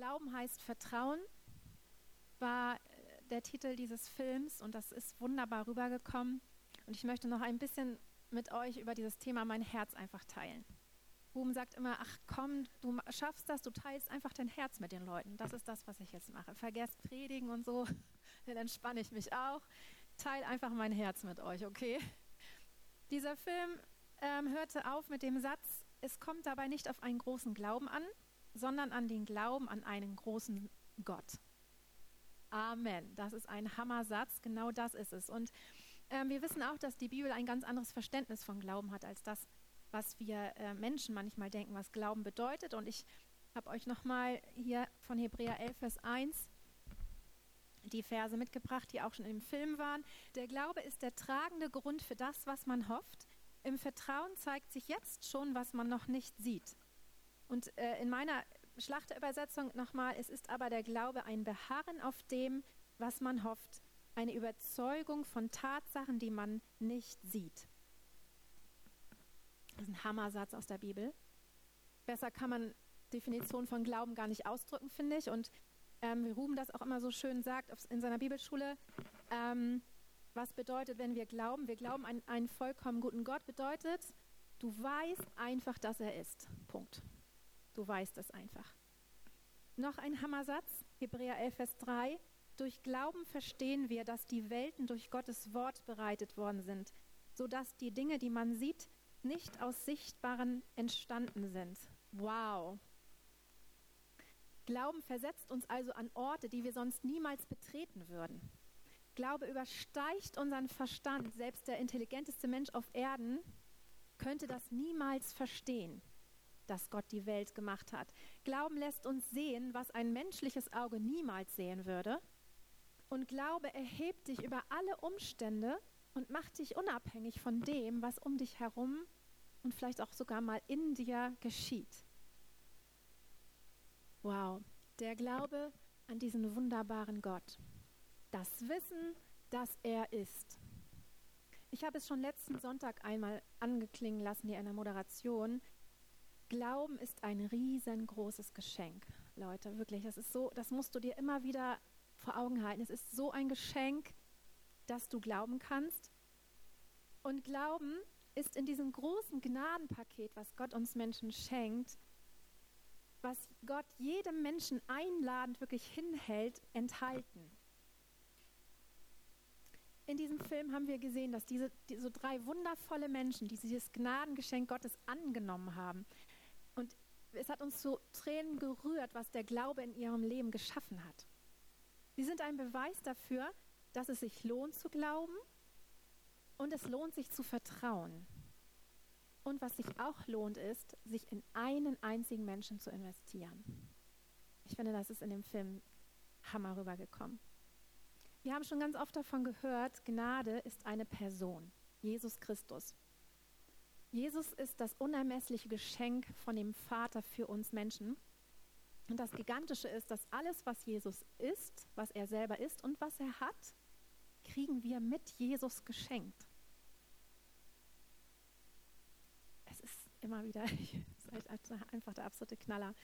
Glauben heißt Vertrauen war äh, der Titel dieses Films und das ist wunderbar rübergekommen. Und ich möchte noch ein bisschen mit euch über dieses Thema mein Herz einfach teilen. Ruben sagt immer, ach komm, du schaffst das, du teilst einfach dein Herz mit den Leuten. Das ist das, was ich jetzt mache. Vergesst Predigen und so, dann entspanne ich mich auch. Teil einfach mein Herz mit euch, okay? Dieser Film ähm, hörte auf mit dem Satz, es kommt dabei nicht auf einen großen Glauben an, sondern an den Glauben an einen großen Gott. Amen. Das ist ein Hammersatz, genau das ist es. Und ähm, wir wissen auch, dass die Bibel ein ganz anderes Verständnis von Glauben hat als das, was wir äh, Menschen manchmal denken, was Glauben bedeutet. Und ich habe euch nochmal hier von Hebräer 11, Vers 1 die Verse mitgebracht, die auch schon im Film waren. Der Glaube ist der tragende Grund für das, was man hofft. Im Vertrauen zeigt sich jetzt schon, was man noch nicht sieht. Und äh, in meiner Schlachterübersetzung nochmal, es ist aber der Glaube ein Beharren auf dem, was man hofft, eine Überzeugung von Tatsachen, die man nicht sieht. Das ist ein Hammersatz aus der Bibel. Besser kann man Definition von Glauben gar nicht ausdrücken, finde ich. Und ähm, wie Ruben das auch immer so schön sagt in seiner Bibelschule, ähm, was bedeutet, wenn wir glauben? Wir glauben an einen vollkommen guten Gott bedeutet, du weißt einfach, dass er ist. Punkt. Du weißt es einfach. Noch ein Hammersatz, Hebräer 11, Vers 3. Durch Glauben verstehen wir, dass die Welten durch Gottes Wort bereitet worden sind, sodass die Dinge, die man sieht, nicht aus Sichtbaren entstanden sind. Wow. Glauben versetzt uns also an Orte, die wir sonst niemals betreten würden. Glaube übersteigt unseren Verstand. Selbst der intelligenteste Mensch auf Erden könnte das niemals verstehen dass Gott die Welt gemacht hat. Glauben lässt uns sehen, was ein menschliches Auge niemals sehen würde. Und Glaube erhebt dich über alle Umstände und macht dich unabhängig von dem, was um dich herum und vielleicht auch sogar mal in dir geschieht. Wow, der Glaube an diesen wunderbaren Gott. Das Wissen, dass er ist. Ich habe es schon letzten Sonntag einmal angeklingen lassen hier in der Moderation. Glauben ist ein riesengroßes Geschenk, Leute, wirklich. Das ist so, das musst du dir immer wieder vor Augen halten. Es ist so ein Geschenk, dass du glauben kannst. Und Glauben ist in diesem großen Gnadenpaket, was Gott uns Menschen schenkt, was Gott jedem Menschen einladend wirklich hinhält, enthalten. In diesem Film haben wir gesehen, dass diese, diese drei wundervolle Menschen, die dieses Gnadengeschenk Gottes angenommen haben, es hat uns zu Tränen gerührt, was der Glaube in ihrem Leben geschaffen hat. Sie sind ein Beweis dafür, dass es sich lohnt zu glauben und es lohnt sich zu vertrauen. Und was sich auch lohnt, ist, sich in einen einzigen Menschen zu investieren. Ich finde, das ist in dem Film Hammer rübergekommen. Wir haben schon ganz oft davon gehört, Gnade ist eine Person, Jesus Christus. Jesus ist das unermessliche Geschenk von dem Vater für uns Menschen. Und das Gigantische ist, dass alles, was Jesus ist, was er selber ist und was er hat, kriegen wir mit Jesus geschenkt. Es ist immer wieder es ist einfach der absolute Knaller.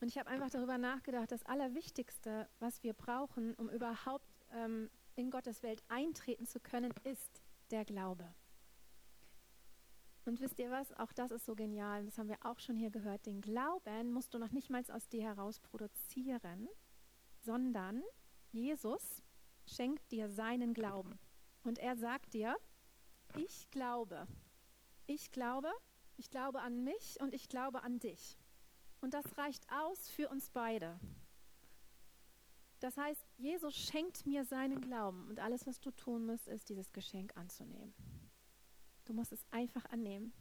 Und ich habe einfach darüber nachgedacht, das Allerwichtigste, was wir brauchen, um überhaupt ähm, in Gottes Welt eintreten zu können, ist der Glaube. Und wisst ihr was? Auch das ist so genial. Das haben wir auch schon hier gehört. Den Glauben musst du noch nicht mal aus dir heraus produzieren, sondern Jesus schenkt dir seinen Glauben. Und er sagt dir, ich glaube. Ich glaube, ich glaube an mich und ich glaube an dich. Und das reicht aus für uns beide. Das heißt, Jesus schenkt mir seinen Glauben und alles, was du tun musst, ist, dieses Geschenk anzunehmen. Du musst es einfach annehmen.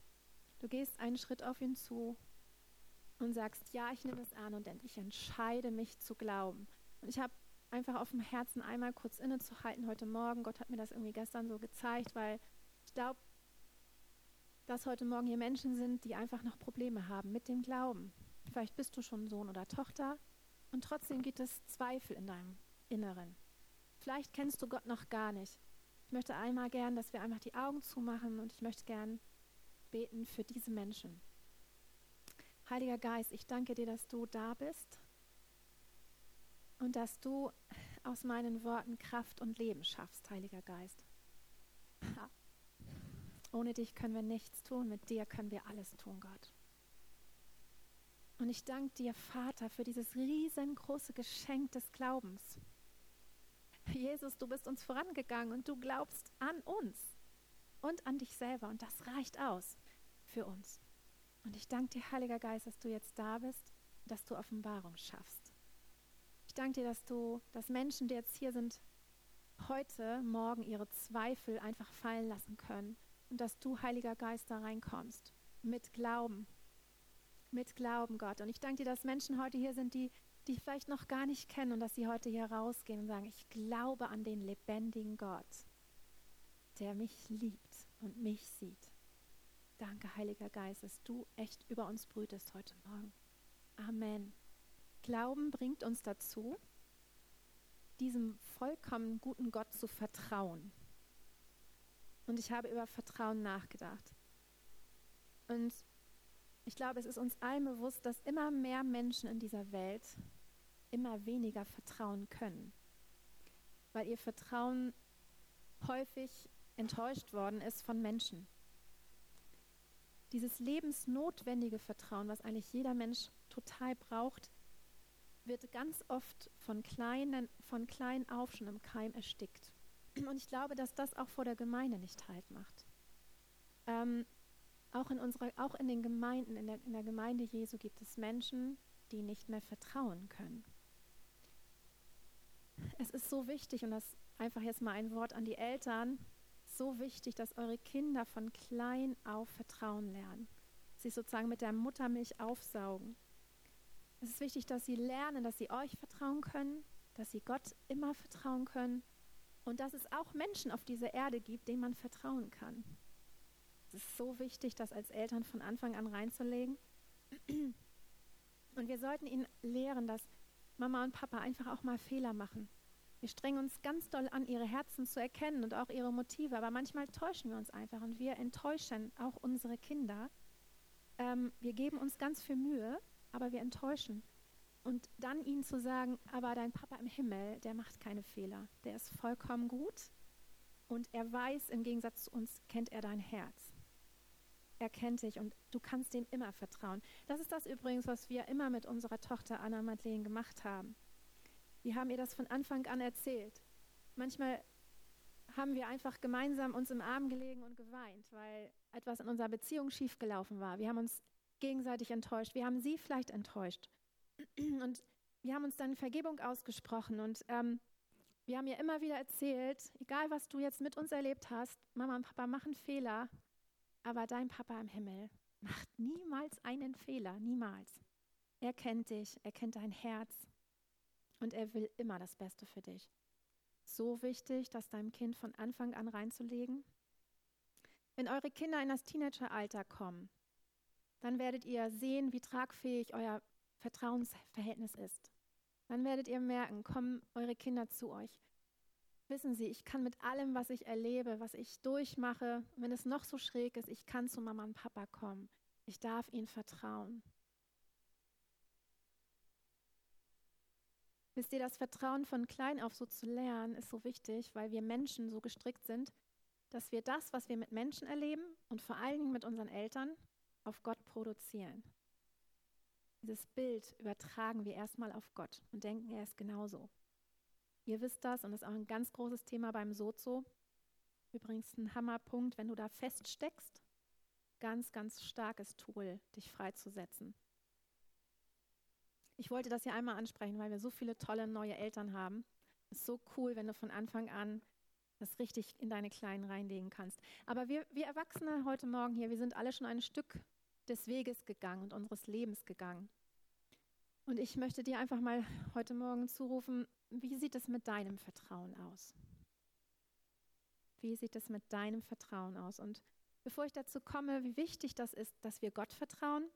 Du gehst einen Schritt auf ihn zu und sagst, ja, ich nehme es an und ich entscheide mich zu glauben. Und ich habe einfach auf dem Herzen einmal kurz innezuhalten heute Morgen. Gott hat mir das irgendwie gestern so gezeigt, weil ich glaube, dass heute Morgen hier Menschen sind, die einfach noch Probleme haben mit dem Glauben. Vielleicht bist du schon Sohn oder Tochter und trotzdem gibt es Zweifel in deinem Inneren. Vielleicht kennst du Gott noch gar nicht. Ich möchte einmal gern, dass wir einfach die Augen zumachen und ich möchte gern beten für diese Menschen. Heiliger Geist, ich danke dir, dass du da bist und dass du aus meinen Worten Kraft und Leben schaffst, Heiliger Geist. Ohne dich können wir nichts tun, mit dir können wir alles tun, Gott. Und ich danke dir, Vater, für dieses riesengroße Geschenk des Glaubens. Jesus, du bist uns vorangegangen und du glaubst an uns und an dich selber und das reicht aus für uns. Und ich danke dir, Heiliger Geist, dass du jetzt da bist, dass du Offenbarung schaffst. Ich danke dir, dass du, dass Menschen, die jetzt hier sind, heute, morgen ihre Zweifel einfach fallen lassen können und dass du, Heiliger Geist, da reinkommst mit Glauben. Mit Glauben, Gott. Und ich danke dir, dass Menschen heute hier sind, die die vielleicht noch gar nicht kennen und dass sie heute hier rausgehen und sagen, ich glaube an den lebendigen Gott, der mich liebt und mich sieht. Danke, Heiliger Geist, dass du echt über uns brütest heute Morgen. Amen. Glauben bringt uns dazu, diesem vollkommen guten Gott zu vertrauen. Und ich habe über Vertrauen nachgedacht. Und ich glaube, es ist uns allen bewusst, dass immer mehr Menschen in dieser Welt immer weniger vertrauen können, weil ihr Vertrauen häufig enttäuscht worden ist von Menschen. Dieses lebensnotwendige Vertrauen, was eigentlich jeder Mensch total braucht, wird ganz oft von, kleinen, von klein auf schon im Keim erstickt. Und ich glaube, dass das auch vor der Gemeinde nicht halt macht. Ähm, auch, in unserer, auch in den Gemeinden, in der, in der Gemeinde Jesu gibt es Menschen, die nicht mehr vertrauen können. Es ist so wichtig, und das einfach jetzt mal ein Wort an die Eltern, so wichtig, dass eure Kinder von klein auf Vertrauen lernen. Sie sozusagen mit der Muttermilch aufsaugen. Es ist wichtig, dass sie lernen, dass sie euch vertrauen können, dass sie Gott immer vertrauen können und dass es auch Menschen auf dieser Erde gibt, denen man vertrauen kann. Es ist so wichtig, das als Eltern von Anfang an reinzulegen. Und wir sollten ihnen lehren, dass Mama und Papa einfach auch mal Fehler machen. Wir strengen uns ganz doll an, ihre Herzen zu erkennen und auch ihre Motive, aber manchmal täuschen wir uns einfach und wir enttäuschen auch unsere Kinder. Ähm, wir geben uns ganz viel Mühe, aber wir enttäuschen. Und dann ihnen zu sagen, aber dein Papa im Himmel, der macht keine Fehler, der ist vollkommen gut und er weiß, im Gegensatz zu uns, kennt er dein Herz. Er kennt dich und du kannst ihm immer vertrauen. Das ist das übrigens, was wir immer mit unserer Tochter Anna Madeleine gemacht haben. Wir haben ihr das von Anfang an erzählt. Manchmal haben wir einfach gemeinsam uns im Arm gelegen und geweint, weil etwas in unserer Beziehung schiefgelaufen war. Wir haben uns gegenseitig enttäuscht. Wir haben sie vielleicht enttäuscht. Und wir haben uns dann Vergebung ausgesprochen. Und ähm, wir haben ihr immer wieder erzählt, egal was du jetzt mit uns erlebt hast, Mama und Papa machen Fehler, aber dein Papa im Himmel macht niemals einen Fehler, niemals. Er kennt dich, er kennt dein Herz und er will immer das Beste für dich. So wichtig, das deinem Kind von Anfang an reinzulegen. Wenn eure Kinder in das Teenageralter kommen, dann werdet ihr sehen, wie tragfähig euer Vertrauensverhältnis ist. Dann werdet ihr merken, kommen eure Kinder zu euch Wissen Sie, ich kann mit allem, was ich erlebe, was ich durchmache, wenn es noch so schräg ist, ich kann zu Mama und Papa kommen. Ich darf ihnen vertrauen. Wisst ihr, das Vertrauen von klein auf so zu lernen, ist so wichtig, weil wir Menschen so gestrickt sind, dass wir das, was wir mit Menschen erleben und vor allen Dingen mit unseren Eltern, auf Gott produzieren. Dieses Bild übertragen wir erstmal auf Gott und denken, er ist genauso. Ihr wisst das und das ist auch ein ganz großes Thema beim Sozo. Übrigens ein Hammerpunkt, wenn du da feststeckst, ganz, ganz starkes Tool, dich freizusetzen. Ich wollte das hier einmal ansprechen, weil wir so viele tolle neue Eltern haben. Es ist so cool, wenn du von Anfang an das richtig in deine Kleinen reinlegen kannst. Aber wir, wir Erwachsene heute Morgen hier, wir sind alle schon ein Stück des Weges gegangen und unseres Lebens gegangen. Und ich möchte dir einfach mal heute Morgen zurufen, wie sieht es mit deinem Vertrauen aus? Wie sieht es mit deinem Vertrauen aus? Und bevor ich dazu komme, wie wichtig das ist, dass wir Gott vertrauen,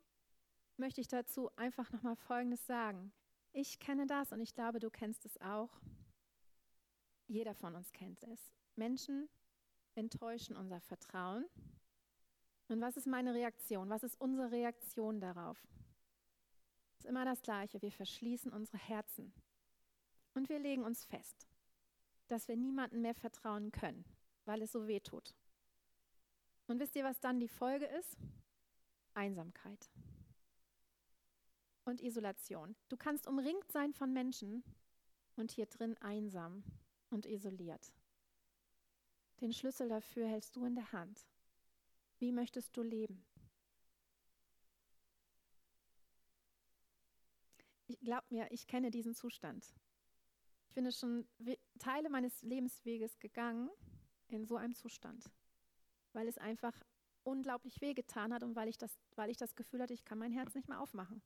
möchte ich dazu einfach nochmal Folgendes sagen. Ich kenne das und ich glaube, du kennst es auch. Jeder von uns kennt es. Menschen enttäuschen unser Vertrauen. Und was ist meine Reaktion? Was ist unsere Reaktion darauf? Es ist immer das Gleiche. Wir verschließen unsere Herzen. Und wir legen uns fest, dass wir niemandem mehr vertrauen können, weil es so weh tut. Und wisst ihr, was dann die Folge ist? Einsamkeit und Isolation. Du kannst umringt sein von Menschen und hier drin einsam und isoliert. Den Schlüssel dafür hältst du in der Hand. Wie möchtest du leben? Ich glaube mir, ich kenne diesen Zustand. Ich bin schon Teile meines Lebensweges gegangen in so einem Zustand, weil es einfach unglaublich wehgetan hat und weil ich das, weil ich das Gefühl hatte, ich kann mein Herz nicht mehr aufmachen.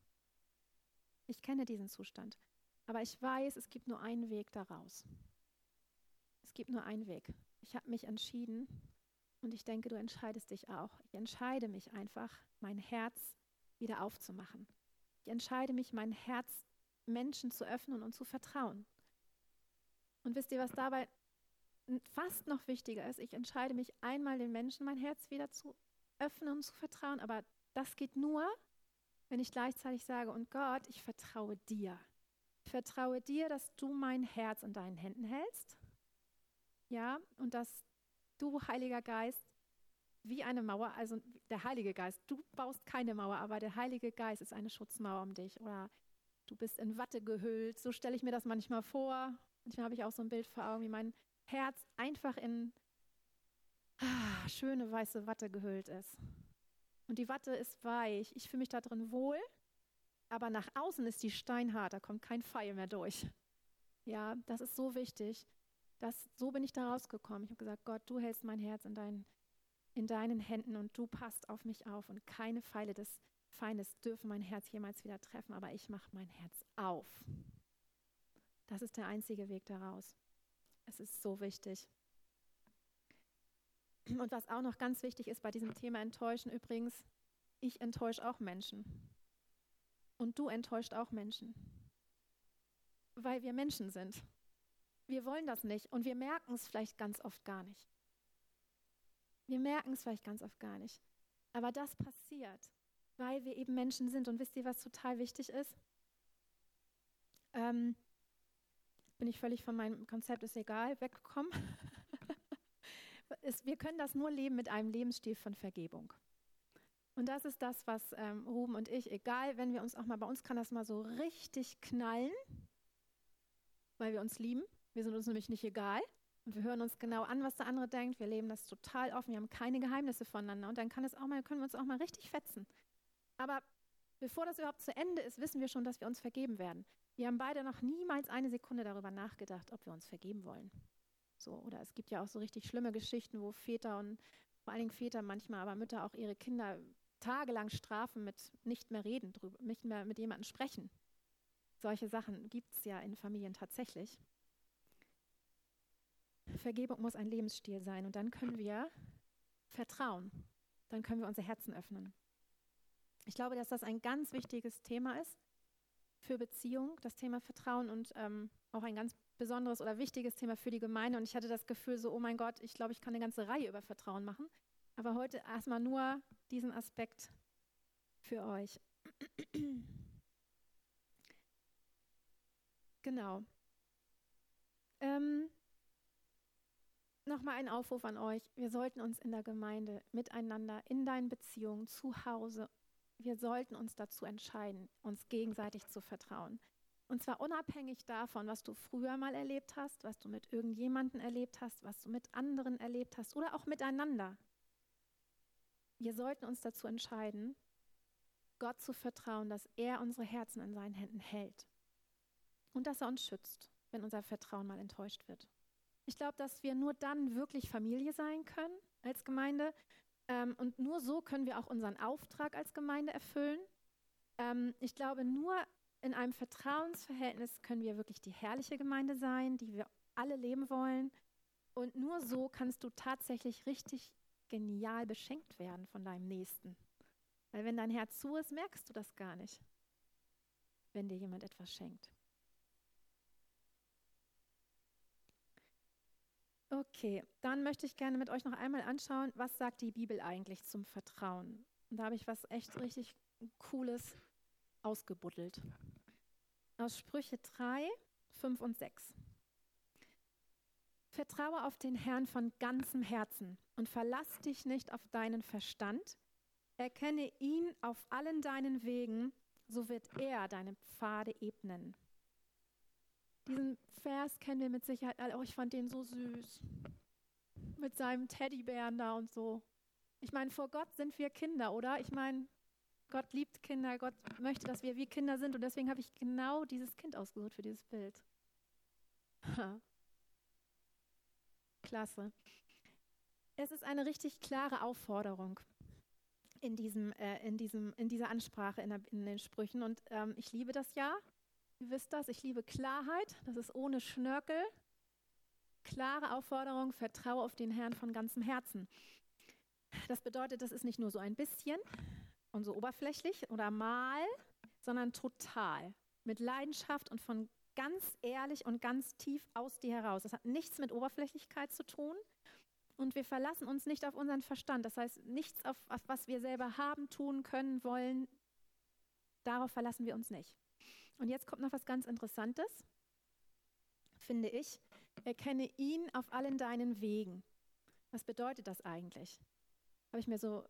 Ich kenne diesen Zustand. Aber ich weiß, es gibt nur einen Weg daraus. Es gibt nur einen Weg. Ich habe mich entschieden und ich denke, du entscheidest dich auch. Ich entscheide mich einfach, mein Herz wieder aufzumachen. Ich entscheide mich, mein Herz Menschen zu öffnen und zu vertrauen. Und wisst ihr, was dabei fast noch wichtiger ist? Ich entscheide mich einmal den Menschen mein Herz wieder zu öffnen und zu vertrauen, aber das geht nur, wenn ich gleichzeitig sage, und Gott, ich vertraue dir. Ich vertraue dir, dass du mein Herz in deinen Händen hältst. Ja, und dass du, Heiliger Geist, wie eine Mauer, also der Heilige Geist, du baust keine Mauer, aber der Heilige Geist ist eine Schutzmauer um dich. Oder du bist in Watte gehüllt. So stelle ich mir das manchmal vor. Manchmal habe ich auch so ein Bild vor Augen, wie mein Herz einfach in ah, schöne weiße Watte gehüllt ist. Und die Watte ist weich. Ich fühle mich da drin wohl. Aber nach außen ist die steinhart. Da kommt kein Pfeil mehr durch. Ja, das ist so wichtig. Das, so bin ich da rausgekommen. Ich habe gesagt, Gott, du hältst mein Herz in, dein, in deinen Händen und du passt auf mich auf. Und keine Pfeile des Feindes dürfen mein Herz jemals wieder treffen. Aber ich mache mein Herz auf. Das ist der einzige Weg daraus. Es ist so wichtig. Und was auch noch ganz wichtig ist bei diesem Thema Enttäuschen übrigens, ich enttäusche auch Menschen. Und du enttäuscht auch Menschen. Weil wir Menschen sind. Wir wollen das nicht und wir merken es vielleicht ganz oft gar nicht. Wir merken es vielleicht ganz oft gar nicht. Aber das passiert, weil wir eben Menschen sind. Und wisst ihr, was total wichtig ist? Ähm, bin ich völlig von meinem Konzept, ist egal, weggekommen. ist, wir können das nur leben mit einem Lebensstil von Vergebung. Und das ist das, was ähm, Ruben und ich, egal, wenn wir uns auch mal, bei uns kann das mal so richtig knallen, weil wir uns lieben. Wir sind uns nämlich nicht egal. Und wir hören uns genau an, was der andere denkt. Wir leben das total offen. Wir haben keine Geheimnisse voneinander. Und dann kann es auch mal, können wir uns auch mal richtig fetzen. Aber bevor das überhaupt zu Ende ist, wissen wir schon, dass wir uns vergeben werden. Wir haben beide noch niemals eine Sekunde darüber nachgedacht, ob wir uns vergeben wollen. So, oder es gibt ja auch so richtig schlimme Geschichten, wo Väter und vor allen Dingen Väter manchmal, aber Mütter auch ihre Kinder tagelang strafen mit nicht mehr reden drüber, nicht mehr mit jemandem sprechen. Solche Sachen gibt es ja in Familien tatsächlich. Vergebung muss ein Lebensstil sein und dann können wir vertrauen. Dann können wir unser Herzen öffnen. Ich glaube, dass das ein ganz wichtiges Thema ist für Beziehung, das Thema Vertrauen und ähm, auch ein ganz besonderes oder wichtiges Thema für die Gemeinde. Und ich hatte das Gefühl, so, oh mein Gott, ich glaube, ich kann eine ganze Reihe über Vertrauen machen. Aber heute erstmal nur diesen Aspekt für euch. genau. Ähm, Nochmal ein Aufruf an euch. Wir sollten uns in der Gemeinde miteinander, in deinen Beziehungen, zu Hause, wir sollten uns dazu entscheiden, uns gegenseitig zu vertrauen. Und zwar unabhängig davon, was du früher mal erlebt hast, was du mit irgendjemandem erlebt hast, was du mit anderen erlebt hast oder auch miteinander. Wir sollten uns dazu entscheiden, Gott zu vertrauen, dass er unsere Herzen in seinen Händen hält und dass er uns schützt, wenn unser Vertrauen mal enttäuscht wird. Ich glaube, dass wir nur dann wirklich Familie sein können als Gemeinde ähm, und nur so können wir auch unseren Auftrag als Gemeinde erfüllen. Ähm, ich glaube, nur in einem Vertrauensverhältnis können wir wirklich die herrliche Gemeinde sein, die wir alle leben wollen. Und nur so kannst du tatsächlich richtig genial beschenkt werden von deinem Nächsten. Weil wenn dein Herz zu ist, merkst du das gar nicht, wenn dir jemand etwas schenkt. Okay, dann möchte ich gerne mit euch noch einmal anschauen, was sagt die Bibel eigentlich zum Vertrauen. Und da habe ich was echt richtig Cooles ausgebuddelt. Aus Sprüche 3, 5 und 6. Vertraue auf den Herrn von ganzem Herzen und verlass dich nicht auf deinen Verstand. Erkenne ihn auf allen deinen Wegen, so wird er deine Pfade ebnen. Diesen Vers kennen wir mit Sicherheit alle. Oh, ich fand den so süß. Mit seinem Teddybären da und so. Ich meine, vor Gott sind wir Kinder, oder? Ich meine, Gott liebt Kinder, Gott möchte, dass wir wie Kinder sind und deswegen habe ich genau dieses Kind ausgesucht für dieses Bild. Klasse. Es ist eine richtig klare Aufforderung in, diesem, äh, in, diesem, in dieser Ansprache in, der, in den Sprüchen. Und ähm, ich liebe das ja. Ihr wisst das. Ich liebe Klarheit. Das ist ohne Schnörkel. Klare Aufforderung, vertraue auf den Herrn von ganzem Herzen. Das bedeutet, das ist nicht nur so ein bisschen und so oberflächlich oder mal, sondern total. Mit Leidenschaft und von ganz ehrlich und ganz tief aus dir heraus. Das hat nichts mit Oberflächlichkeit zu tun. Und wir verlassen uns nicht auf unseren Verstand. Das heißt, nichts, auf, auf was wir selber haben, tun, können, wollen, darauf verlassen wir uns nicht. Und jetzt kommt noch was ganz Interessantes, finde ich. Erkenne ihn auf allen deinen Wegen. Was bedeutet das eigentlich? Habe ich mir so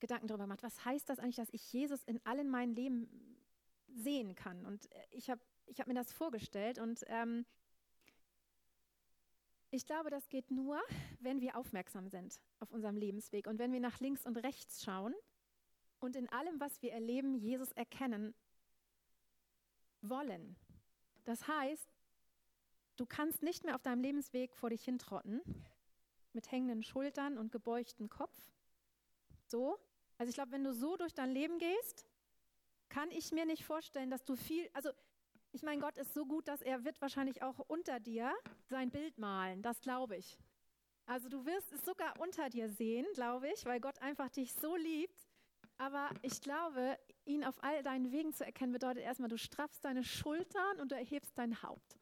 Gedanken darüber gemacht. Was heißt das eigentlich, dass ich Jesus in allen meinen Leben sehen kann? Und ich habe ich habe mir das vorgestellt und ähm, ich glaube, das geht nur, wenn wir aufmerksam sind auf unserem Lebensweg und wenn wir nach links und rechts schauen und in allem, was wir erleben, Jesus erkennen wollen. Das heißt, du kannst nicht mehr auf deinem Lebensweg vor dich hintrotten mit hängenden Schultern und gebeugten Kopf. So. Also ich glaube, wenn du so durch dein Leben gehst, kann ich mir nicht vorstellen, dass du viel, also ich meine, Gott ist so gut, dass er wird wahrscheinlich auch unter dir sein Bild malen. Das glaube ich. Also du wirst es sogar unter dir sehen, glaube ich, weil Gott einfach dich so liebt. Aber ich glaube, ihn auf all deinen Wegen zu erkennen, bedeutet erstmal, du straffst deine Schultern und du erhebst dein Haupt.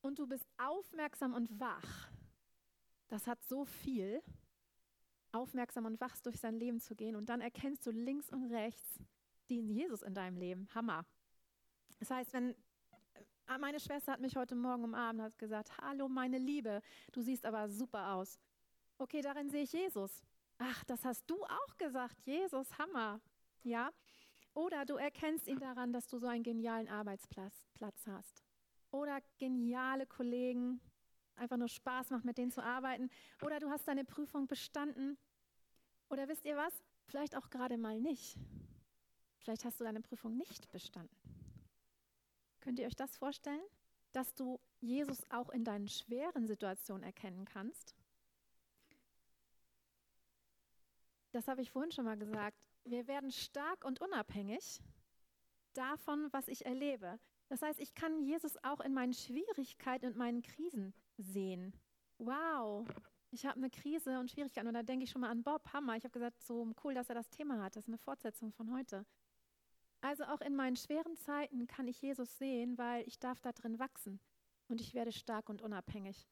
Und du bist aufmerksam und wach. Das hat so viel, aufmerksam und wach durch sein Leben zu gehen. Und dann erkennst du links und rechts den Jesus in deinem Leben. Hammer. Das heißt, wenn äh, meine Schwester hat mich heute Morgen umarmt und hat gesagt, hallo meine Liebe, du siehst aber super aus. Okay, darin sehe ich Jesus. Ach, das hast du auch gesagt, Jesus, Hammer. Ja? Oder du erkennst ihn daran, dass du so einen genialen Arbeitsplatz Platz hast. Oder geniale Kollegen, einfach nur Spaß macht, mit denen zu arbeiten. Oder du hast deine Prüfung bestanden. Oder wisst ihr was? Vielleicht auch gerade mal nicht. Vielleicht hast du deine Prüfung nicht bestanden. Könnt ihr euch das vorstellen? Dass du Jesus auch in deinen schweren Situationen erkennen kannst? Das habe ich vorhin schon mal gesagt. Wir werden stark und unabhängig davon, was ich erlebe. Das heißt, ich kann Jesus auch in meinen Schwierigkeiten und meinen Krisen sehen. Wow, ich habe eine Krise und Schwierigkeiten und da denke ich schon mal an Bob Hammer. Ich habe gesagt, so cool, dass er das Thema hat. Das ist eine Fortsetzung von heute. Also auch in meinen schweren Zeiten kann ich Jesus sehen, weil ich darf da drin wachsen und ich werde stark und unabhängig.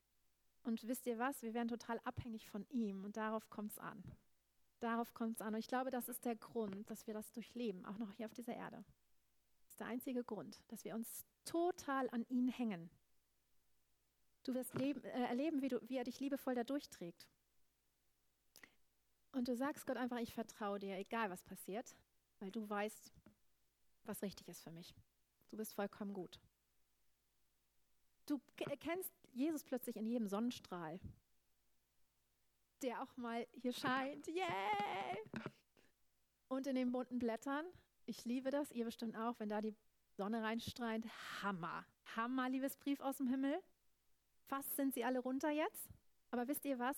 Und wisst ihr was? Wir werden total abhängig von ihm und darauf kommt es an. Darauf kommt es an. Und ich glaube, das ist der Grund, dass wir das durchleben, auch noch hier auf dieser Erde. Das ist der einzige Grund, dass wir uns total an ihn hängen. Du wirst leben, äh, erleben, wie, du, wie er dich liebevoll da durchträgt. Und du sagst Gott einfach, ich vertraue dir, egal was passiert, weil du weißt, was richtig ist für mich. Du bist vollkommen gut. Du erkennst Jesus plötzlich in jedem Sonnenstrahl, der auch mal hier scheint. Yay! Und in den bunten Blättern. Ich liebe das, ihr bestimmt auch, wenn da die Sonne reinstrahlt. Hammer. Hammer, Liebesbrief aus dem Himmel. Fast sind sie alle runter jetzt. Aber wisst ihr was?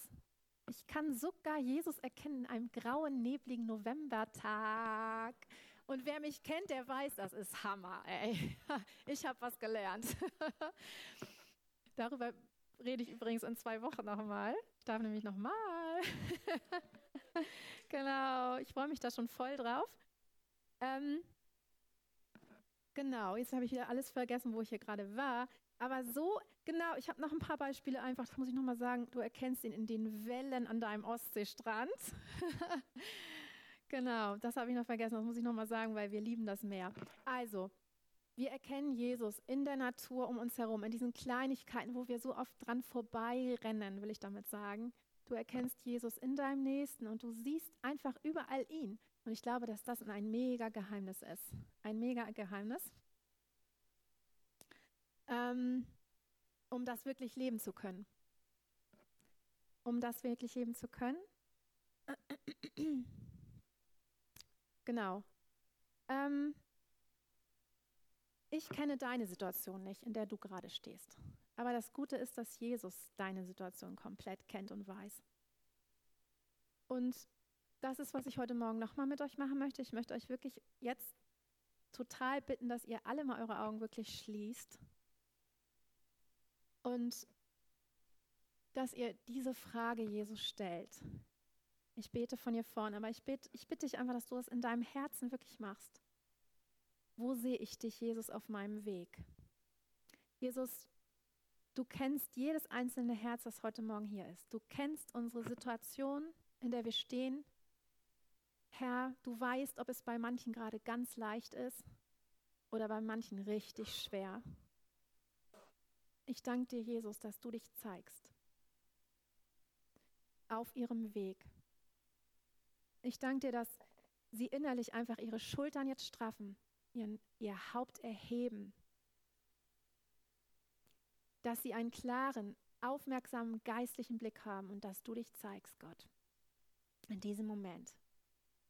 Ich kann sogar Jesus erkennen in einem grauen, nebligen Novembertag. Und wer mich kennt, der weiß, das ist Hammer. Ey. Ich habe was gelernt. Darüber rede ich übrigens in zwei Wochen nochmal. Darf nämlich nochmal. genau, ich freue mich da schon voll drauf. Ähm, genau, jetzt habe ich wieder alles vergessen, wo ich hier gerade war. Aber so, genau, ich habe noch ein paar Beispiele einfach, das muss ich nochmal sagen, du erkennst ihn in den Wellen an deinem Ostseestrand. genau, das habe ich noch vergessen, das muss ich nochmal sagen, weil wir lieben das Meer. Also, Wir erkennen Jesus in der Natur um uns herum, in diesen Kleinigkeiten, wo wir so oft dran vorbeirennen, will ich damit sagen. Du erkennst Jesus in deinem Nächsten und du siehst einfach überall ihn. Und ich glaube, dass das ein mega Geheimnis ist. Ein mega Geheimnis. Ähm, um das wirklich leben zu können. Um das wirklich leben zu können. genau. Ähm, ich kenne deine Situation nicht, in der du gerade stehst. Aber das Gute ist, dass Jesus deine Situation komplett kennt und weiß. Und das ist, was ich heute Morgen nochmal mit euch machen möchte. Ich möchte euch wirklich jetzt total bitten, dass ihr alle mal eure Augen wirklich schließt und dass ihr diese Frage Jesus stellt. Ich bete von hier vorne, aber ich bitte, ich bitte dich einfach, dass du es in deinem Herzen wirklich machst. Wo sehe ich dich, Jesus, auf meinem Weg? Jesus, du kennst jedes einzelne Herz, das heute Morgen hier ist. Du kennst unsere Situation, in der wir stehen. Herr, du weißt, ob es bei manchen gerade ganz leicht ist oder bei manchen richtig schwer. Ich danke dir, Jesus, dass du dich zeigst auf ihrem Weg. Ich danke dir, dass sie innerlich einfach ihre Schultern jetzt straffen ihren, ihr Haupt erheben, dass sie einen klaren, aufmerksamen, geistlichen Blick haben und dass du dich zeigst, Gott, in diesem Moment.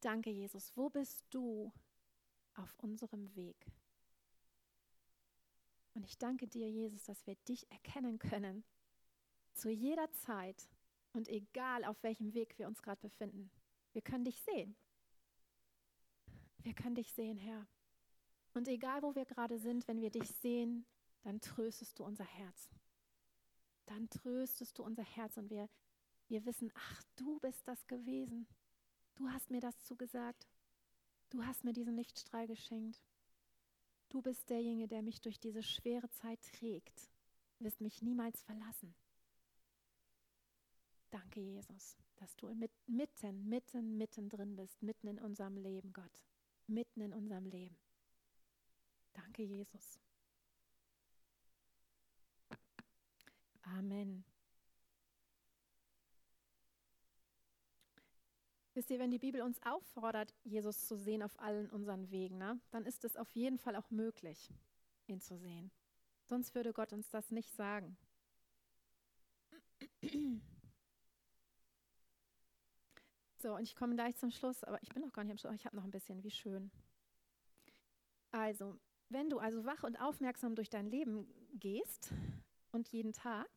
Danke, Jesus. Wo bist du auf unserem Weg? Und ich danke dir, Jesus, dass wir dich erkennen können, zu jeder Zeit und egal auf welchem Weg wir uns gerade befinden. Wir können dich sehen. Wir können dich sehen, Herr. Und egal, wo wir gerade sind, wenn wir dich sehen, dann tröstest du unser Herz. Dann tröstest du unser Herz und wir, wir wissen, ach, du bist das gewesen. Du hast mir das zugesagt. Du hast mir diesen Lichtstrahl geschenkt. Du bist derjenige, der mich durch diese schwere Zeit trägt. Du wirst mich niemals verlassen. Danke, Jesus, dass du mitten, mitten, mitten drin bist, mitten in unserem Leben, Gott. Mitten in unserem Leben. Danke, Jesus. Amen. Wisst ihr, wenn die Bibel uns auffordert, Jesus zu sehen auf allen unseren Wegen, ne, dann ist es auf jeden Fall auch möglich, ihn zu sehen. Sonst würde Gott uns das nicht sagen. So, und ich komme gleich zum Schluss, aber ich bin noch gar nicht am Schluss. Ich habe noch ein bisschen, wie schön. Also, wenn du also wach und aufmerksam durch dein Leben gehst und jeden Tag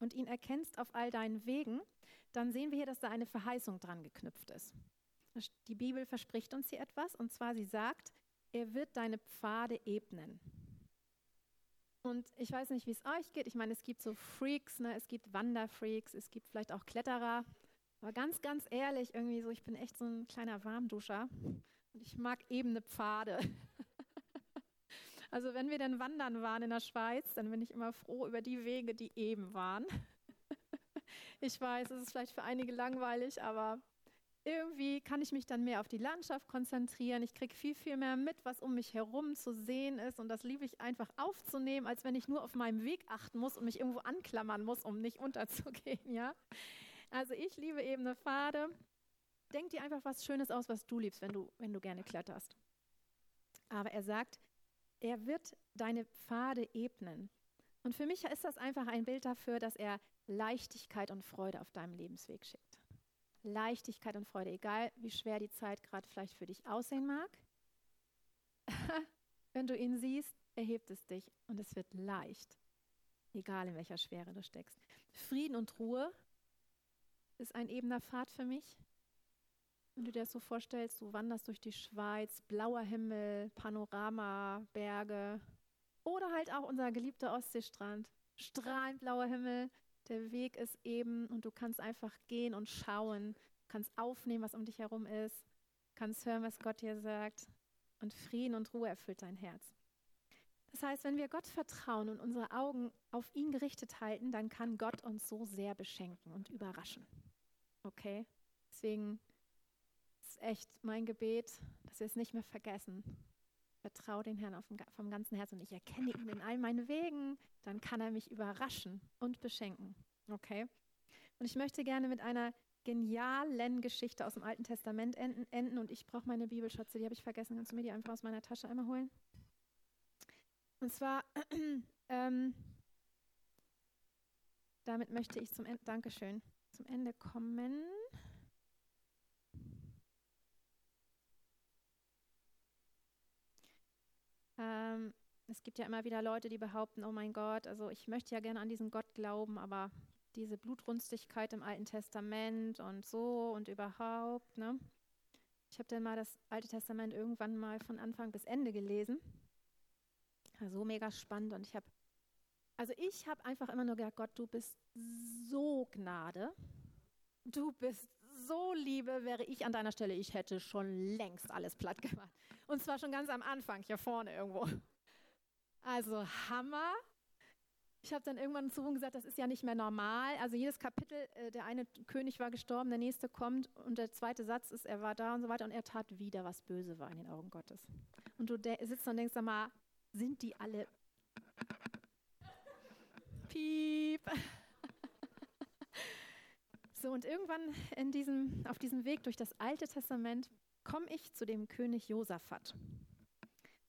und ihn erkennst auf all deinen Wegen, dann sehen wir hier, dass da eine Verheißung dran geknüpft ist. Die Bibel verspricht uns hier etwas und zwar sie sagt, er wird deine Pfade ebnen. Und ich weiß nicht, wie es euch geht. Ich meine, es gibt so Freaks, ne? es gibt Wanderfreaks, es gibt vielleicht auch Kletterer. Aber ganz, ganz ehrlich, irgendwie so, ich bin echt so ein kleiner Warmduscher und ich mag ebene Pfade. Also wenn wir dann wandern waren in der Schweiz, dann bin ich immer froh über die Wege, die eben waren. Ich weiß, es ist vielleicht für einige langweilig, aber irgendwie kann ich mich dann mehr auf die Landschaft konzentrieren. Ich kriege viel, viel mehr mit, was um mich herum zu sehen ist. Und das liebe ich einfach aufzunehmen, als wenn ich nur auf meinem Weg achten muss und mich irgendwo anklammern muss, um nicht unterzugehen. Ja? Also ich liebe ebene Pfade. Denk dir einfach was Schönes aus, was du liebst, wenn du, wenn du gerne kletterst. Aber er sagt, er wird deine Pfade ebnen. Und für mich ist das einfach ein Bild dafür, dass er Leichtigkeit und Freude auf deinem Lebensweg schickt. Leichtigkeit und Freude, egal wie schwer die Zeit gerade vielleicht für dich aussehen mag. Wenn du ihn siehst, erhebt es dich und es wird leicht, egal in welcher Schwere du steckst. Frieden und Ruhe ist ein ebener Pfad für mich. Wenn du dir das so vorstellst, du wanderst durch die Schweiz, blauer Himmel, Panorama, Berge oder halt auch unser geliebter Ostseestrand, strahlend blauer Himmel, der Weg ist eben und du kannst einfach gehen und schauen, kannst aufnehmen, was um dich herum ist, kannst hören, was Gott dir sagt und Frieden und Ruhe erfüllt dein Herz. Das heißt, wenn wir Gott vertrauen und unsere Augen auf ihn gerichtet halten, dann kann Gott uns so sehr beschenken und überraschen. Okay? Deswegen ist echt mein Gebet, dass wir es nicht mehr vergessen. vertraue den Herrn auf, vom ganzen Herzen und ich erkenne ihn in all meinen Wegen, dann kann er mich überraschen und beschenken. Okay? Und ich möchte gerne mit einer genialen Geschichte aus dem Alten Testament enden, enden und ich brauche meine Bibelschatze, die habe ich vergessen. Kannst du mir die einfach aus meiner Tasche einmal holen? Und zwar, ähm, damit möchte ich zum Ende, Dankeschön, zum Ende kommen. Ähm, es gibt ja immer wieder Leute, die behaupten, oh mein Gott, also ich möchte ja gerne an diesen Gott glauben, aber diese Blutrünstigkeit im Alten Testament und so und überhaupt, ne? Ich habe dann mal das Alte Testament irgendwann mal von Anfang bis Ende gelesen. Ja, so mega spannend und ich habe, also ich habe einfach immer nur gedacht, Gott, du bist so Gnade, du bist so Liebe, wäre ich an deiner Stelle, ich hätte schon längst alles platt gemacht. Und zwar schon ganz am Anfang, hier vorne irgendwo. Also Hammer. Ich habe dann irgendwann zu gesagt, das ist ja nicht mehr normal. Also jedes Kapitel, äh, der eine König war gestorben, der nächste kommt und der zweite Satz ist, er war da und so weiter und er tat wieder, was böse war in den Augen Gottes. Und du sitzt und denkst, sag mal, sind die alle Piep. So, und irgendwann in diesem, auf diesem Weg durch das Alte Testament komme ich zu dem König Josaphat.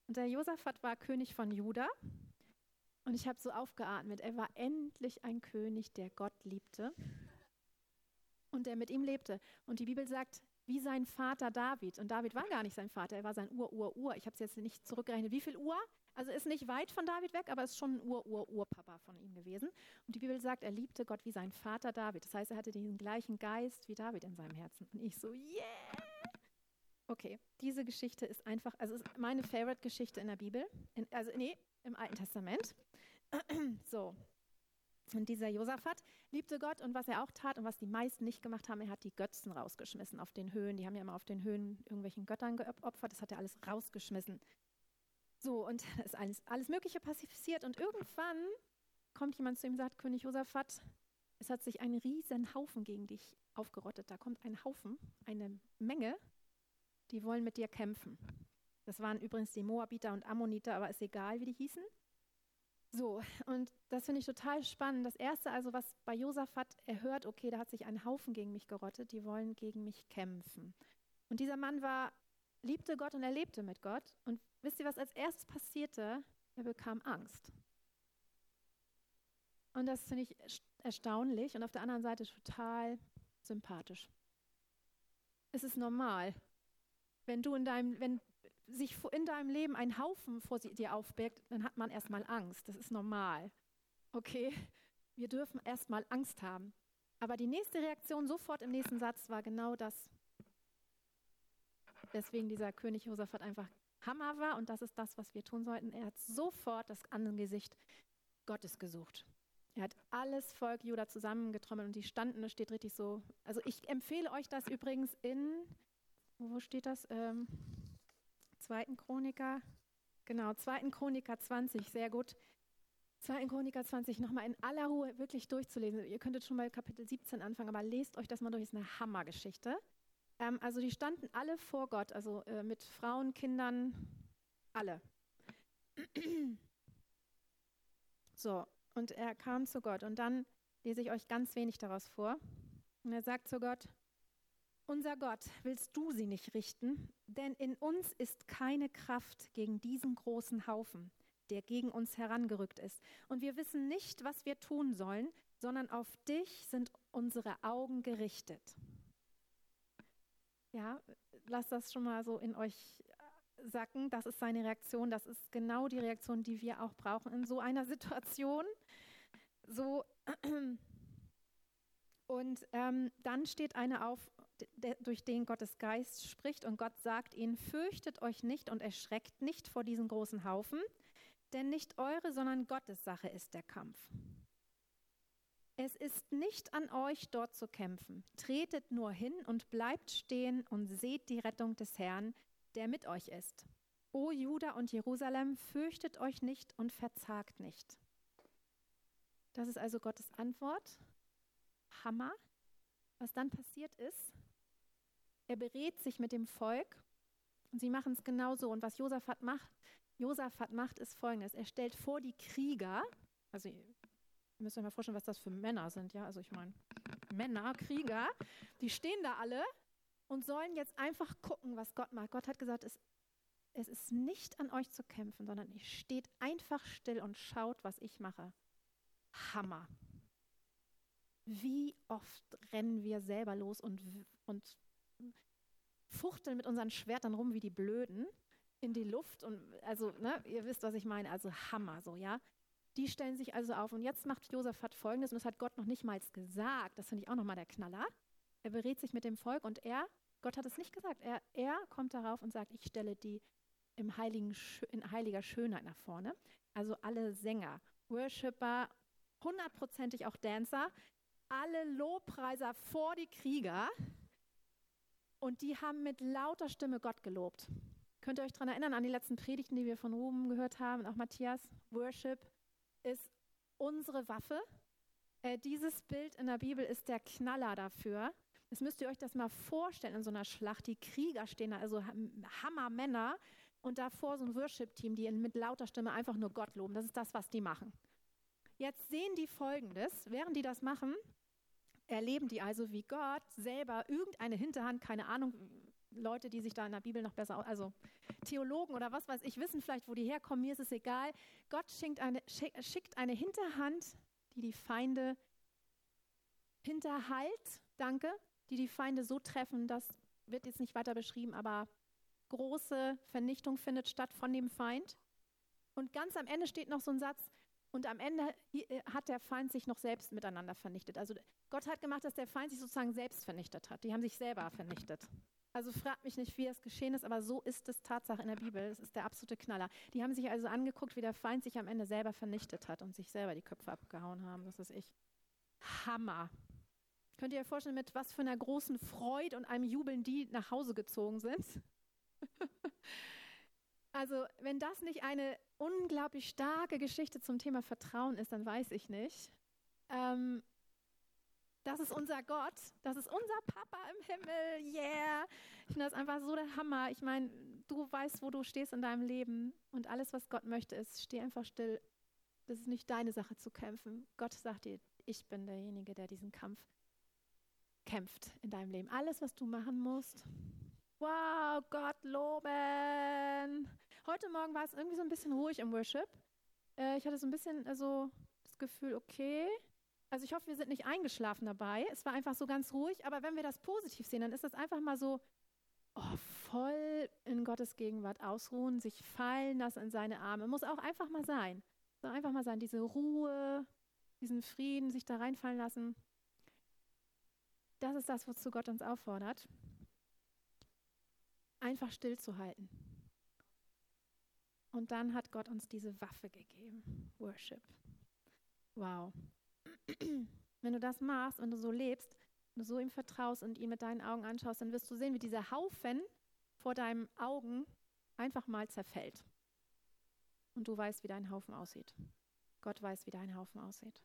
Und der Josaphat war König von Juda. Und ich habe so aufgeatmet. Er war endlich ein König, der Gott liebte und der mit ihm lebte. Und die Bibel sagt, wie sein Vater David. Und David war gar nicht sein Vater, er war sein Ur-Ur-Ur. Ich habe es jetzt nicht zurückgerechnet, wie viel Ur? Also ist nicht weit von David weg, aber ist schon ein Ur-Ur-Urpapa von ihm gewesen. Und die Bibel sagt, er liebte Gott wie sein Vater David. Das heißt, er hatte den gleichen Geist wie David in seinem Herzen. Und ich so, yeah! Okay, diese Geschichte ist einfach, also ist meine Favorite-Geschichte in der Bibel. In, also, nee, im Alten Testament. so. Und dieser Josaphat liebte Gott und was er auch tat und was die meisten nicht gemacht haben, er hat die Götzen rausgeschmissen auf den Höhen. Die haben ja immer auf den Höhen irgendwelchen Göttern geopfert, das hat er alles rausgeschmissen. So, und es ist alles, alles Mögliche passiert. Und irgendwann kommt jemand zu ihm und sagt, König Josaphat, es hat sich ein riesen Haufen gegen dich aufgerottet. Da kommt ein Haufen, eine Menge, die wollen mit dir kämpfen. Das waren übrigens die Moabiter und Ammoniter, aber ist egal, wie die hießen. So, und das finde ich total spannend. Das Erste also, was bei Josaphat, er hört, okay, da hat sich ein Haufen gegen mich gerottet, die wollen gegen mich kämpfen. Und dieser Mann war, liebte Gott und er lebte mit Gott. Und Wisst ihr, was als erstes passierte? Er bekam Angst. Und das finde ich erstaunlich und auf der anderen Seite total sympathisch. Es ist normal, wenn du in deinem, wenn sich in deinem Leben ein Haufen vor dir aufbirgt, dann hat man erstmal Angst. Das ist normal. Okay? Wir dürfen erstmal Angst haben. Aber die nächste Reaktion sofort im nächsten Satz war genau das. Deswegen dieser König Josaphat einfach Hammer war und das ist das, was wir tun sollten. Er hat sofort das Angesicht Gottes gesucht. Er hat alles Volk Juda zusammengetrommelt und die standen, es steht richtig so. Also ich empfehle euch das übrigens in, wo steht das? Ähm, zweiten Chroniker, genau, zweiten Chroniker 20, sehr gut. Zweiten Chroniker 20 nochmal in aller Ruhe wirklich durchzulesen. Ihr könntet schon mal Kapitel 17 anfangen, aber lest euch das mal durch, ist eine Hammergeschichte. Ähm, also die standen alle vor Gott, also äh, mit Frauen, Kindern, alle. so, und er kam zu Gott und dann lese ich euch ganz wenig daraus vor. Und er sagt zu Gott, unser Gott, willst du sie nicht richten? Denn in uns ist keine Kraft gegen diesen großen Haufen, der gegen uns herangerückt ist. Und wir wissen nicht, was wir tun sollen, sondern auf dich sind unsere Augen gerichtet. Ja, lasst das schon mal so in euch äh, sacken. Das ist seine Reaktion. Das ist genau die Reaktion, die wir auch brauchen in so einer Situation. So. Und ähm, dann steht einer auf, durch den Gottes Geist spricht und Gott sagt ihnen, fürchtet euch nicht und erschreckt nicht vor diesem großen Haufen, denn nicht eure, sondern Gottes Sache ist der Kampf. Es ist nicht an euch, dort zu kämpfen. Tretet nur hin und bleibt stehen und seht die Rettung des Herrn, der mit euch ist. O Juda und Jerusalem, fürchtet euch nicht und verzagt nicht. Das ist also Gottes Antwort. Hammer. Was dann passiert ist, er berät sich mit dem Volk Und sie machen es genauso. Und was Josaphat macht, Josaphat macht, ist folgendes. Er stellt vor die Krieger, also ihr müsst euch mal vorstellen, was das für Männer sind, ja. Also ich meine, Männer, Krieger, die stehen da alle und sollen jetzt einfach gucken, was Gott macht. Gott hat gesagt, es, es ist nicht an euch zu kämpfen, sondern ihr steht einfach still und schaut, was ich mache. Hammer. Wie oft rennen wir selber los und, und fuchteln mit unseren Schwertern rum wie die Blöden in die Luft und also, ne, ihr wisst, was ich meine, also Hammer so, ja. Die stellen sich also auf und jetzt macht Josaphat folgendes und das hat Gott noch nicht mal gesagt, das finde ich auch nochmal der Knaller. Er berät sich mit dem Volk und er, Gott hat es nicht gesagt, er, er kommt darauf und sagt, ich stelle die im heiligen, in heiliger Schönheit nach vorne. Also alle Sänger, Worshipper, hundertprozentig auch Dancer, alle Lobpreiser vor die Krieger und die haben mit lauter Stimme Gott gelobt. Könnt ihr euch daran erinnern, an die letzten Predigten, die wir von Ruben gehört haben, und auch Matthias? Worship ist unsere Waffe. Äh, dieses Bild in der Bibel ist der Knaller dafür. Jetzt müsst ihr euch das mal vorstellen in so einer Schlacht. Die Krieger stehen da, also Hammermänner, und davor so ein Worship-Team, die mit lauter Stimme einfach nur Gott loben. Das ist das, was die machen. Jetzt sehen die Folgendes, während die das machen, erleben die also, wie Gott selber irgendeine Hinterhand, keine Ahnung, Leute, die sich da in der Bibel noch besser, also Theologen oder was weiß ich, wissen vielleicht, wo die herkommen, mir ist es egal. Gott eine, schickt eine Hinterhand, die die Feinde hinterhalt, danke, die die Feinde so treffen, das wird jetzt nicht weiter beschrieben, aber große Vernichtung findet statt von dem Feind. Und ganz am Ende steht noch so ein Satz, und am Ende äh, hat der Feind sich noch selbst miteinander vernichtet. Also Gott hat gemacht, dass der Feind sich sozusagen selbst vernichtet hat. Die haben sich selber vernichtet. Also fragt mich nicht, wie es geschehen ist, aber so ist es Tatsache in der Bibel. Das ist der absolute Knaller. Die haben sich also angeguckt, wie der Feind sich am Ende selber vernichtet hat und sich selber die Köpfe abgehauen haben. Das ist ich. Hammer. Könnt ihr euch vorstellen, mit was für einer großen Freude und einem Jubeln die nach Hause gezogen sind? also, wenn das nicht eine unglaublich starke Geschichte zum Thema Vertrauen ist, dann weiß ich nicht. Ähm, das ist unser Gott, das ist unser Papa im Himmel, yeah. Ich finde das einfach so der Hammer. Ich meine, du weißt, wo du stehst in deinem Leben und alles, was Gott möchte, ist, steh einfach still. Das ist nicht deine Sache zu kämpfen. Gott sagt dir, ich bin derjenige, der diesen Kampf kämpft in deinem Leben. Alles, was du machen musst, wow, Gott loben. Heute Morgen war es irgendwie so ein bisschen ruhig im Worship. Äh, ich hatte so ein bisschen also das Gefühl, okay. Also ich hoffe, wir sind nicht eingeschlafen dabei. Es war einfach so ganz ruhig. Aber wenn wir das positiv sehen, dann ist das einfach mal so oh, voll in Gottes Gegenwart ausruhen, sich fallen lassen in seine Arme. Muss auch einfach mal sein. So einfach mal sein, diese Ruhe, diesen Frieden, sich da reinfallen lassen. Das ist das, wozu Gott uns auffordert einfach stillzuhalten. Und dann hat Gott uns diese Waffe gegeben, Worship. Wow. Wenn du das machst und du so lebst, wenn du so ihm vertraust und ihn mit deinen Augen anschaust, dann wirst du sehen, wie dieser Haufen vor deinen Augen einfach mal zerfällt. Und du weißt, wie dein Haufen aussieht. Gott weiß, wie dein Haufen aussieht.